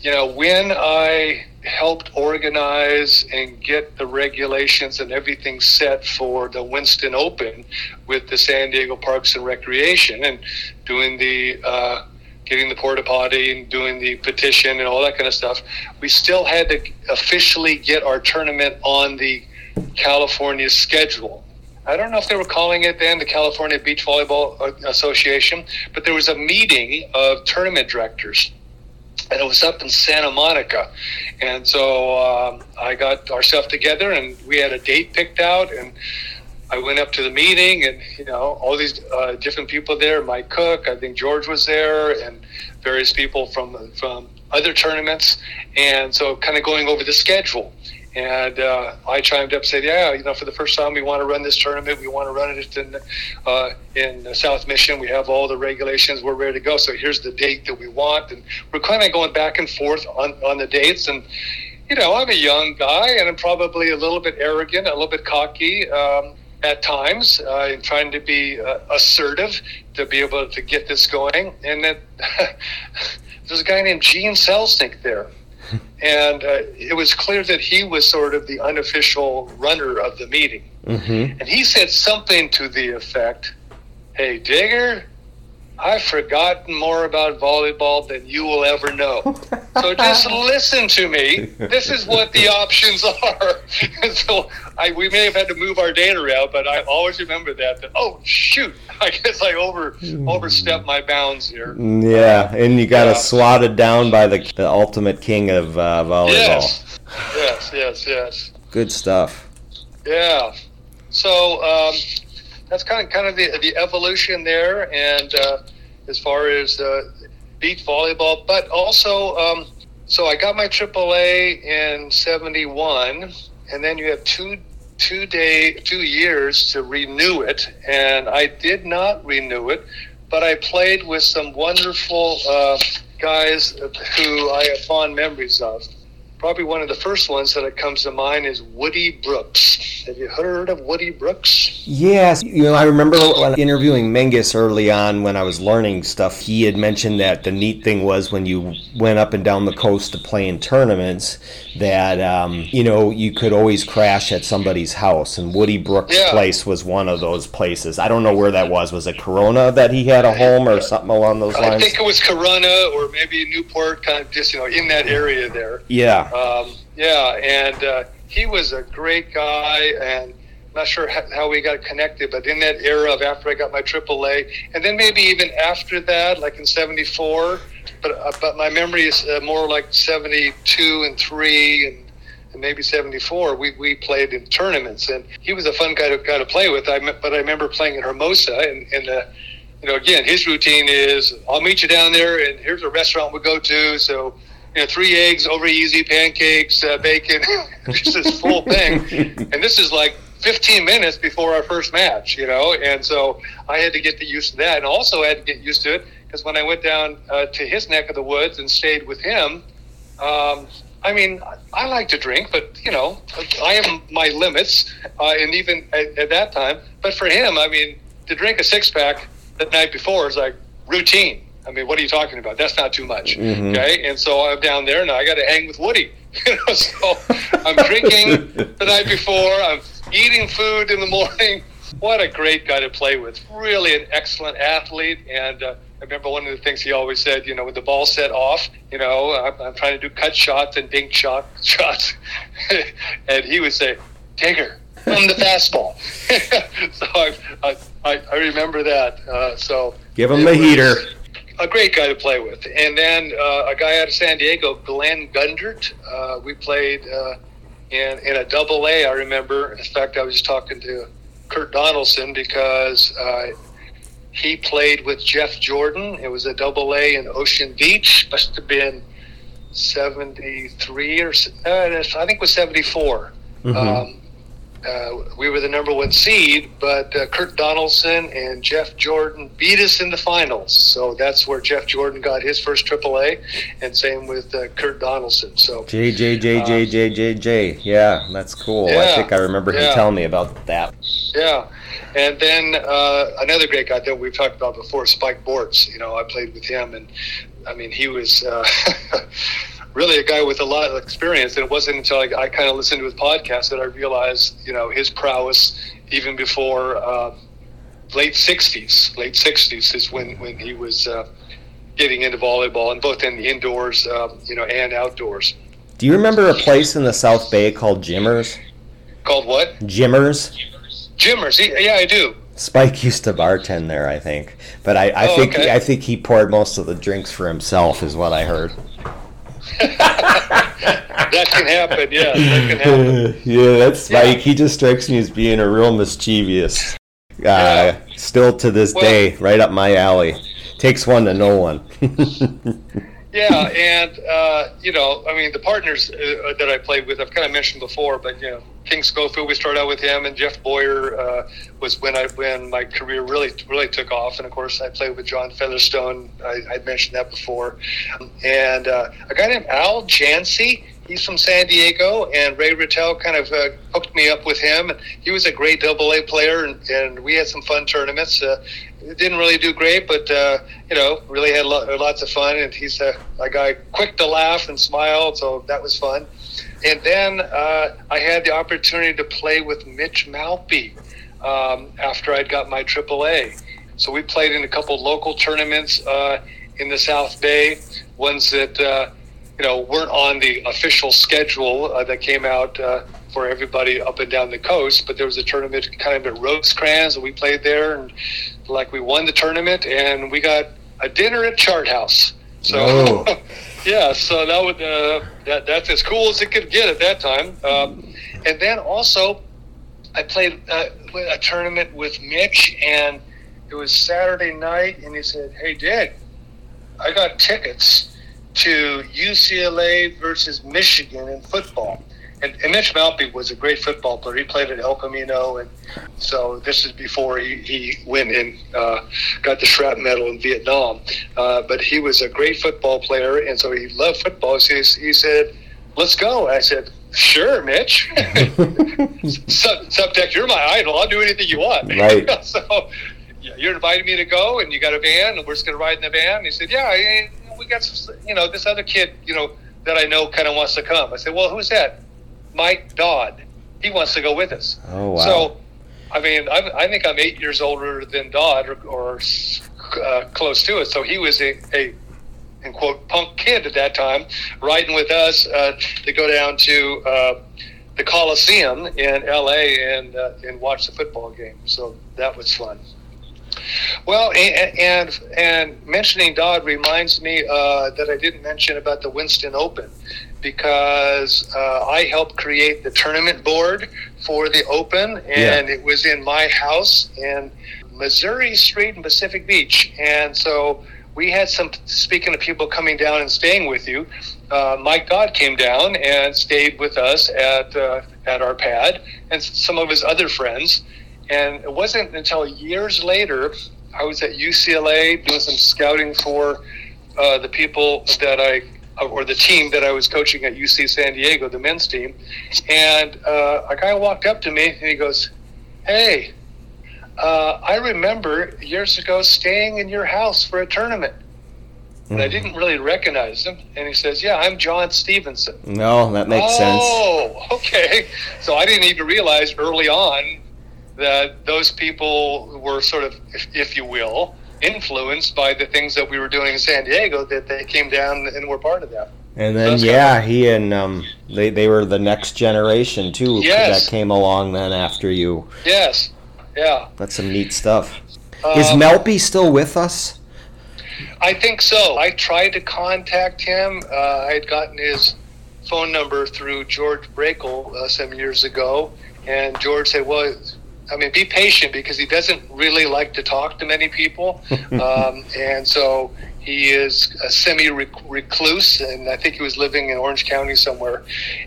you know when I helped organize and get the regulations and everything set for the Winston Open with the San Diego Parks and Recreation and doing the uh, getting the porta potty and doing the petition and all that kind of stuff. We still had to officially get our tournament on the California schedule. I don't know if they were calling it then the California Beach Volleyball Association, but there was a meeting of tournament directors and it was up in Santa Monica. And so um, I got our stuff together, and we had a date picked out, and I went up to the meeting, and you know all these uh, different people there. Mike Cook, I think George was there, and various people from from other tournaments, and so kind of going over the schedule. And uh, I chimed up, and said, "Yeah, you know, for the first time, we want to run this tournament. We want to run it in uh, in South Mission. We have all the regulations. We're ready to go. So here's the date that we want." And we're kind of going back and forth on on the dates. And you know, I'm a young guy, and I'm probably a little bit arrogant, a little bit cocky. Um, at times, uh, in trying to be uh, assertive to be able to get this going, and that there's a guy named Gene Selznick there, and uh, it was clear that he was sort of the unofficial runner of the meeting. Mm-hmm. And he said something to the effect, Hey, Digger, I've forgotten more about volleyball than you will ever know. So just listen to me. This is what the options are. And so I, we may have had to move our date around, but I always remember that. That oh shoot, I guess I over overstepped my bounds here. Yeah, and you got Yeah. swatted down by the, the ultimate king of uh, volleyball. Yes, yes, yes, yes. Good stuff. Yeah. So um, that's kind of kind of the the evolution there, and uh, as far as uh, beach volleyball, but also um, so I got my AAA in '71, and then you have two two day two years to renew it, and I did not renew it, but I played with some wonderful uh, guys who I have fond memories of. Probably one of the first ones that it comes to mind is Woody Brooks. Have you heard of Woody Brooks? Yes, you know, I remember when interviewing Menges early on when I was learning stuff. He had mentioned that the neat thing was when you went up and down the coast to play in tournaments, that um, you know you could always crash at somebody's house, and Woody Brooks' Yeah. place was one of those places. I don't know where that was. Was it Corona that he had a home or something along those lines? I think it was Corona or maybe Newport, kind of just you know in that area there. Yeah. Um, yeah, and uh, he was a great guy, and I'm not sure how, we got connected, but in that era of after I got my AAA, and then maybe even after that, like in '74. But uh, but my memory is uh, more like '72 and three, and and maybe 74, we, we played in tournaments. And he was a fun guy to, guy to play with. I, but I remember playing in Hermosa. And, and uh, you know, again, his routine is I'll meet you down there, and here's a restaurant we go to. So, you know, three eggs, over easy, pancakes, uh, bacon, just this full thing. And this is like 15 minutes before our first match, you know. And so I had to get used to that, and also I had to get used to it because when I went down uh, to his neck of the woods and stayed with him, um, I mean, I like to drink, but you know, I have my limits, uh, and even at, at that time. But for him, I mean, to drink a six pack the night before is like routine. I mean, what are you talking about? That's not too much, Mhm. okay? And so I'm down there, and I got to hang with Woody. You know, so I'm drinking the night before. I'm eating food in the morning. What a great guy to play with. Really an excellent athlete. And uh, I remember one of the things he always said, you know, with the ball set off, you know, I'm, I'm trying to do cut shots and dink shot shots. and he would say, Digger, from the fastball. so I, I, I, I remember that. Uh, so Give him the was heater. A great guy to play with. And then uh, a guy out of San Diego, Glenn Gundert. Uh, we played uh, in, in a double A, I remember. In fact, I was talking to Kurt Donaldson because uh, he played with Jeff Jordan. It was a double A in Ocean Beach. Must have been 73 or uh, I think it was 74. Mhm. Um, uh, we were the number one seed, but uh, Kurt Donaldson and Jeff Jordan beat us in the finals. So that's where Jeff Jordan got his first AAA, and same with uh, Kurt Donaldson. So J J J J J J J. Yeah, that's cool. I think I remember him yeah. telling me about that. yeah, and then uh, another great guy that we've talked about before, Spike Bortz. You know, I played with him, and I mean, he was. Really, a guy with a lot of experience, and it wasn't until I, I kind of listened to his podcast that I realized, you know, his prowess even before uh, late '60s. Late '60s is when when he was uh, getting into volleyball, and both in the indoors, uh, you know, and outdoors. Do you remember a place in the South Bay called Jimmers? Called what? Jimmers? Jimmers. Yeah, I do. Spike used to bartend there, I think. But I, I Oh, think okay. I think he poured most of the drinks for himself, is what I heard. That can happen. Yeah, that can happen. yeah, that's. Yeah. He just strikes me as being a real mischievous. Uh, Yeah. Still to this Well- day, right up my alley. Takes one to know one. Yeah, and uh, you know, I mean, the partners uh, that I played with, I've kind of mentioned before, but you know, King Schofield, we started out with him, and Jeff Boyer uh, was when I when my career really really took off, and of course, I played with John Featherstone. I, I mentioned that before, and uh, a guy named Al Jancy. He's from San Diego, and Ray Ratelle kind of uh, hooked me up with him. He was a great double A player, and, and we had some fun tournaments. Didn't really do great, but uh, you know, really had lo- lots of fun. And he's a, a guy quick to laugh and smile, so that was fun. And then uh, I had the opportunity to play with Mitch Malpe um, after I'd got my AAA. So we played in a couple local tournaments uh, in the South Bay, ones that uh, you know weren't on the official schedule uh, that came out uh, for everybody up and down the coast. But there was a tournament kind of at Rosecrans, and we played there, and like we won the tournament, and we got a dinner at Chart House. So. Oh. Yeah, so that would uh, that that's as cool as it could get at that time. Um, and then also, I played uh, a tournament with Mitch, and it was Saturday night, and he said, "Hey, Dick, I got tickets to UCLA versus Michigan in football." And, and Mitch Malpe was a great football player. He played at El Camino, and so this is before he, he went and uh, got the Shrap Medal in Vietnam. Uh, but he was a great football player, and so he loved football. So he, he said, "Let's go." I said, "Sure, Mitch." Sub, you're my idol. I'll do anything you want. Right. so yeah, you're inviting me to go, and you got a van, and we're just going to ride in the van. And he said, "Yeah, we got some, you know this other kid, you know that I know kind of wants to come." I said, "Well, who's that?" Mike Dodd. He wants to go with us. Oh, wow. So, I mean, I'm, I think I'm eight years older than Dodd, or, or uh, close to it. So he was a, a in quote punk kid at that time, riding with us uh, to go down to uh, the Coliseum in L.A. and uh, and watch the football game. So that was fun. Well, and and, and mentioning Dodd reminds me uh, that I didn't mention about the Winston Open, because uh, I helped create the tournament board for the Open, and it was in my house in Missouri Street in Pacific Beach. And so we had some, speaking of people coming down and staying with you, uh, Mike Dodd came down and stayed with us at, uh, at our pad, and some of his other friends. And it wasn't until years later, I was at UCLA doing some scouting for uh, the people that I or the team that I was coaching at UC San Diego, the men's team, and uh, a guy walked up to me and he goes, "Hey, uh, I remember years ago staying in your house for a tournament." And I didn't really recognize him, and he says, "Yeah, I'm John Stevenson." No, that makes sense. Oh, okay. So I didn't even realize early on that those people were sort of, if, if you will, influenced by the things that we were doing in San Diego. That they came down and were part of that. And then That's yeah, he and um, they they were the next generation too Yes. that came along then after you. Yes. Yeah. That's some neat stuff. Is Um, Melpy still with us? I think so. I tried to contact him. Uh, I had gotten his phone number through George Brakel uh, some years ago, and George said, "Well, I mean, be patient because he doesn't really like to talk to many people, um, and so he is a semi-recluse, and I think he was living in Orange County somewhere,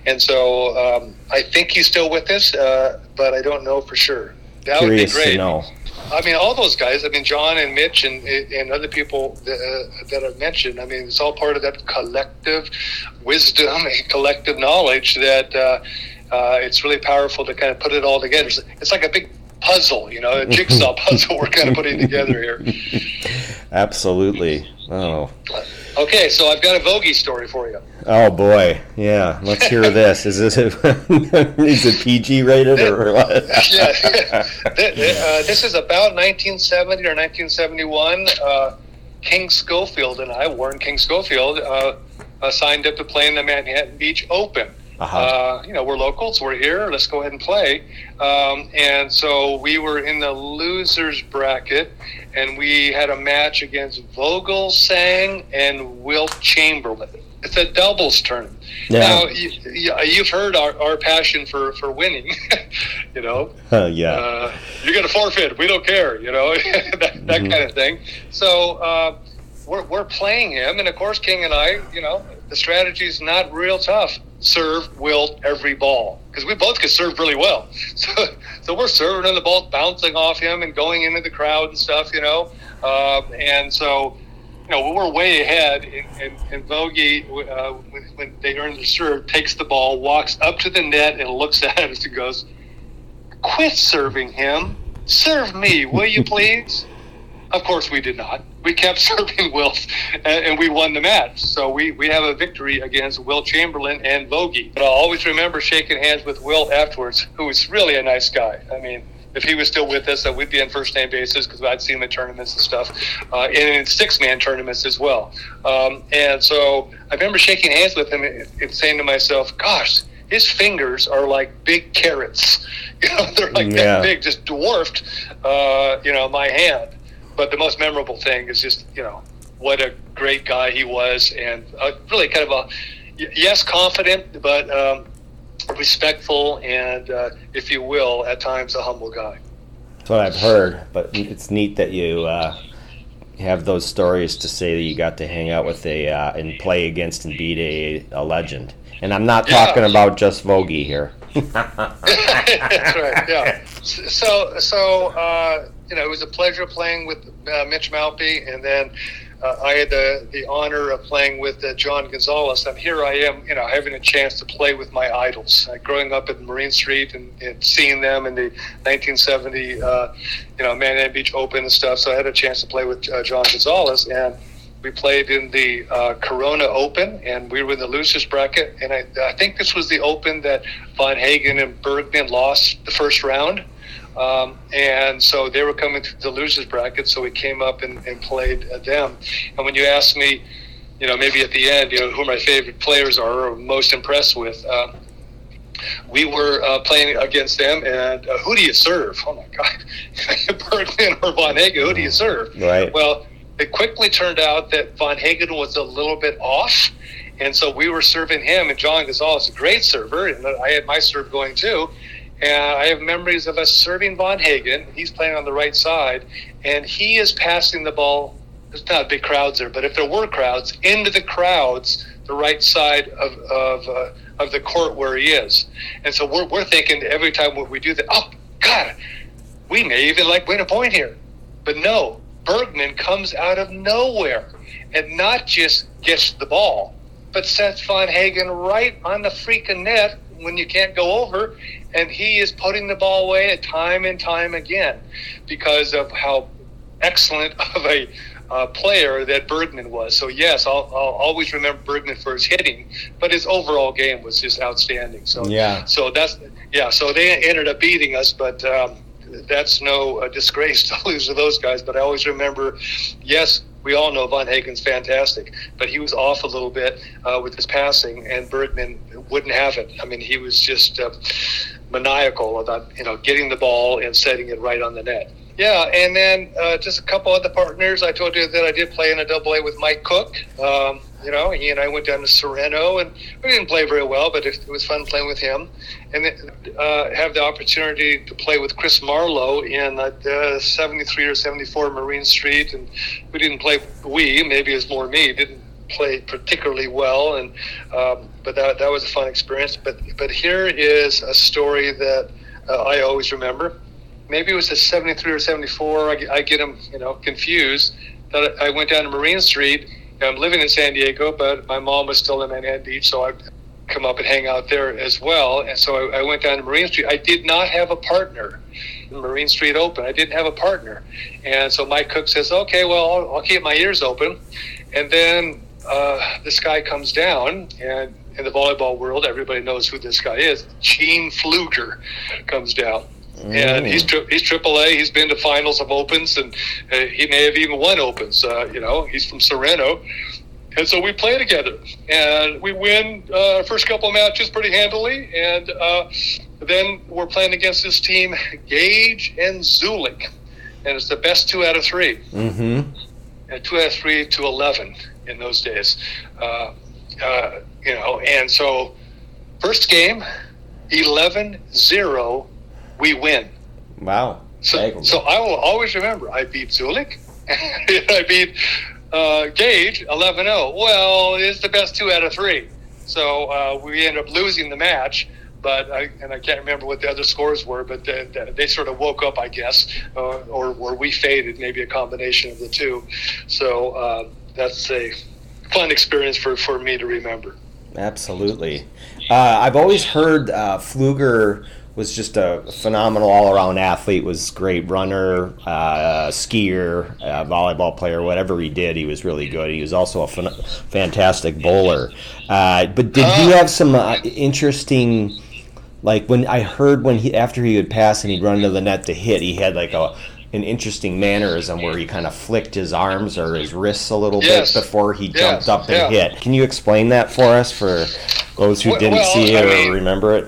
and so um, I think he's still with us, uh, but I don't know for sure. That Curious would be great. to know. I mean, all those guys. I mean, John and Mitch and and other people that, uh, that I've mentioned. I mean, it's all part of that collective wisdom and collective knowledge that uh, uh, it's really powerful to kind of put it all together. It's, it's like a big puzzle, you know, a jigsaw puzzle we're kind of putting together here. Absolutely. Oh. Okay, so I've got a Vogie story for you. Oh boy. Yeah. Let's hear this. Is this a, is it PG rated or what? yeah, uh, this is about 1970 or 1971. Uh, King Schofield and I, Warren King Schofield, uh, uh, signed up to play in the Manhattan Beach Open. Uh-huh. Uh, you know, we're locals, we're here, let's go ahead and play. Um, and so we were in the losers bracket, and we had a match against Vogelsang and Wilt Chamberlain. It's a doubles tournament. Yeah. Now, you, you've heard our, our passion for, for winning, you know Uh, yeah. uh, you're going to forfeit. We don't care, you know, that, that Mhm. kind of thing. So uh, we're, we're playing him. And of course, King and I, you know, the strategy is not real tough. Serve Wilt every ball because we both can serve really well. So, so we're serving and the ball bouncing off him and going into the crowd and stuff, you know. Uh, and so, you know, we're way ahead. And, and, and Vogie, uh, when, when they earn the serve, takes the ball, walks up to the net, and looks at us and goes, quit serving him. Serve me, will you please? of course, we did not. We kept serving Wilt, and, and we won the match. So we, we have a victory against Will Chamberlain and Vogie. But I'll always remember shaking hands with Wilt afterwards, who was really a nice guy. I mean, if he was still with us, uh, we'd be on first name basis because I'd seen him in tournaments and stuff, uh, and in six man tournaments as well. Um, and so I remember shaking hands with him and, and saying to myself, "Gosh, his fingers are like big carrots. You know, they're like Yeah. that big, just dwarfed, uh, you know, my hand." But the most memorable thing is just, you know, what a great guy he was, and uh, really kind of a yes, confident, but um, respectful, and uh, if you will, at times a humble guy. That's what I've heard, but it's neat that you uh, have those stories to say that you got to hang out with a uh, and play against and beat a, a legend. And I'm not Yeah. talking about just Vogie here. That's right. Yeah. So, so uh, you know, it was a pleasure playing with uh, Mitch Malpe, and then uh, I had the the honor of playing with uh, John Gonzalez. And here I am, you know, having a chance to play with my idols. Uh, growing up at Marine Street and, and seeing them in the 1970, uh, you know, Manhattan Beach Open and stuff. So I had a chance to play with uh, John Gonzalez, and we played in the uh, Corona Open, and we were in the losers bracket. And I, I think this was the Open that Von Hagen and Bergmann lost the first round. Um, and so they were coming to the losers bracket, so we came up and, and played uh, them. And when you ask me, you know, maybe at the end, you know, who my favorite players are or most impressed with, um, we were uh, playing against them, and uh, who do you serve? Oh my God, Bergmann or Von Hagen, who do you serve? Right. Well, it quickly turned out that Von Hagen was a little bit off, And so we were serving him, and John Gonzalez, a great server, and I had my serve going too. And I have memories of us serving Von Hagen. He's playing on the right side, and he is passing the ball. There's not big crowds there, but if there were crowds, into the crowds, the right side of of, uh, of the court where he is. And so we're, we're thinking every time we do that, oh God, we may even like win a point here. But no, Bergmann comes out of nowhere and not just gets the ball, but sets Von Hagen right on the freaking net when you can't go over. And he is putting the ball away time and time again because of how excellent of a uh, player that Bergmann was. So yes, I'll, I'll always remember Bergmann for his hitting, but his overall game was just outstanding. So Yeah. so that's yeah. So they ended up beating us, but um, that's no uh, disgrace to lose to those guys. But I always remember, yes, we all know Von Hagen's fantastic, but he was off a little bit uh, with his passing, and Bergman wouldn't have it. I mean, he was just uh, maniacal about you know getting the ball and setting it right on the net. Yeah, and then uh, just a couple other partners. I told you that I did play in a double A with Mike Cook. Um, you know, he and I went down to Sereno, and we didn't play very well, but it, was fun playing with him. And uh, have the opportunity to play with Chris Marlowe in uh, 73 or 74 Marine Street, and we didn't play. We maybe it more me didn't play particularly well, and um, but that that was a fun experience. But but here is a story that uh, I always remember maybe it was a 73 or 74. I, I get them, you know, confused. That I went down to Marine Street. I'm living in San Diego, but my mom was still in Manhattan Beach, so I'd come up and hang out there as well. And so I, I went down to Marine Street. I did not have a partner. in Marine Street Open. I didn't have a partner, and so Mike Cook says, "Okay, well, I'll, I'll keep my ears open." And then uh, this guy comes down, and in the volleyball world, everybody knows who this guy is. Gene Fluger comes down. And he's tri- he's AAA. He's been to finals of opens, and uh, he may have even won opens. Uh, you know, he's from Sereno, and so we play together, and we win uh, first couple of matches pretty handily, and uh, then we're playing against this team, Gage and Zuelich, and it's the best two out of three Mm-hmm. and two out of three to 11 in those days. Uh, uh, you know, and so first game, 11 0, we win. Wow. So, so I will always remember I beat Zuelich, I beat uh, Gage 11 0. Well, it's the best two out of three. So uh, we ended up losing the match. But I, and I can't remember what the other scores were, but they, they sort of woke up, I guess, uh, or or we faded, maybe a combination of the two. So uh, that's a fun experience for, for me to remember. Absolutely. Uh, I've always heard uh, Fluger was just a phenomenal all-around athlete. Was great runner, uh, skier, uh, volleyball player, whatever he did, he was really good. He was also a fantastic bowler. Uh, but did he have some uh, interesting? Like when I heard when he after he would pass and he'd run to the net to hit, he had like a an interesting mannerism where he kind of flicked his arms or his wrists a little Yes. bit before he Yes. jumped up and Yeah. hit. Can you explain that for us for those who Well- didn't well, see I it or mean- remember it?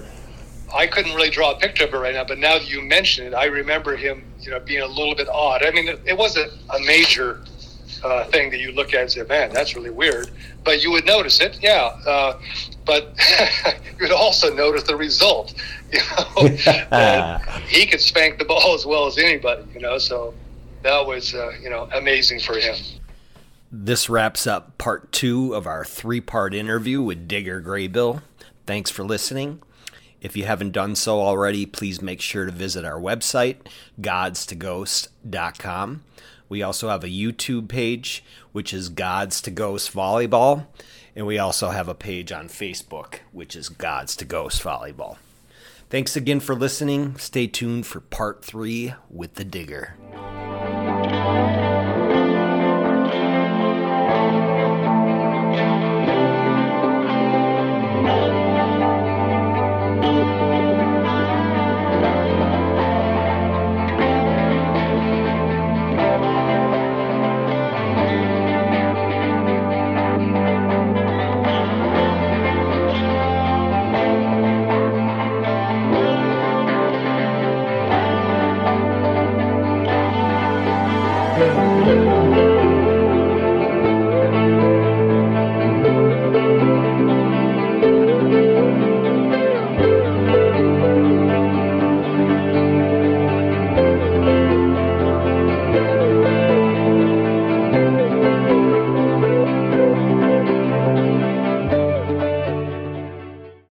I couldn't really draw a picture of it right now, but now that you mention it, I remember him, you know, being a little bit odd. I mean, it, it wasn't a major uh, thing that you look at and say, "Man, that's really weird," but you would notice it, yeah. Uh, but you would also notice the result. You know, he could spank the ball as well as anybody. You know, so that was, uh, you know, amazing for him. This wraps up part two of our three part interview with Digger Graybill. Thanks for listening. If you haven't done so already, please make sure to visit our website, gods2ghost.com. We also have a YouTube page, which is Gods to Ghost Volleyball. And we also have a page on Facebook, which is Gods to Ghost Volleyball. Thanks again for listening. Stay tuned for part three with the Digger.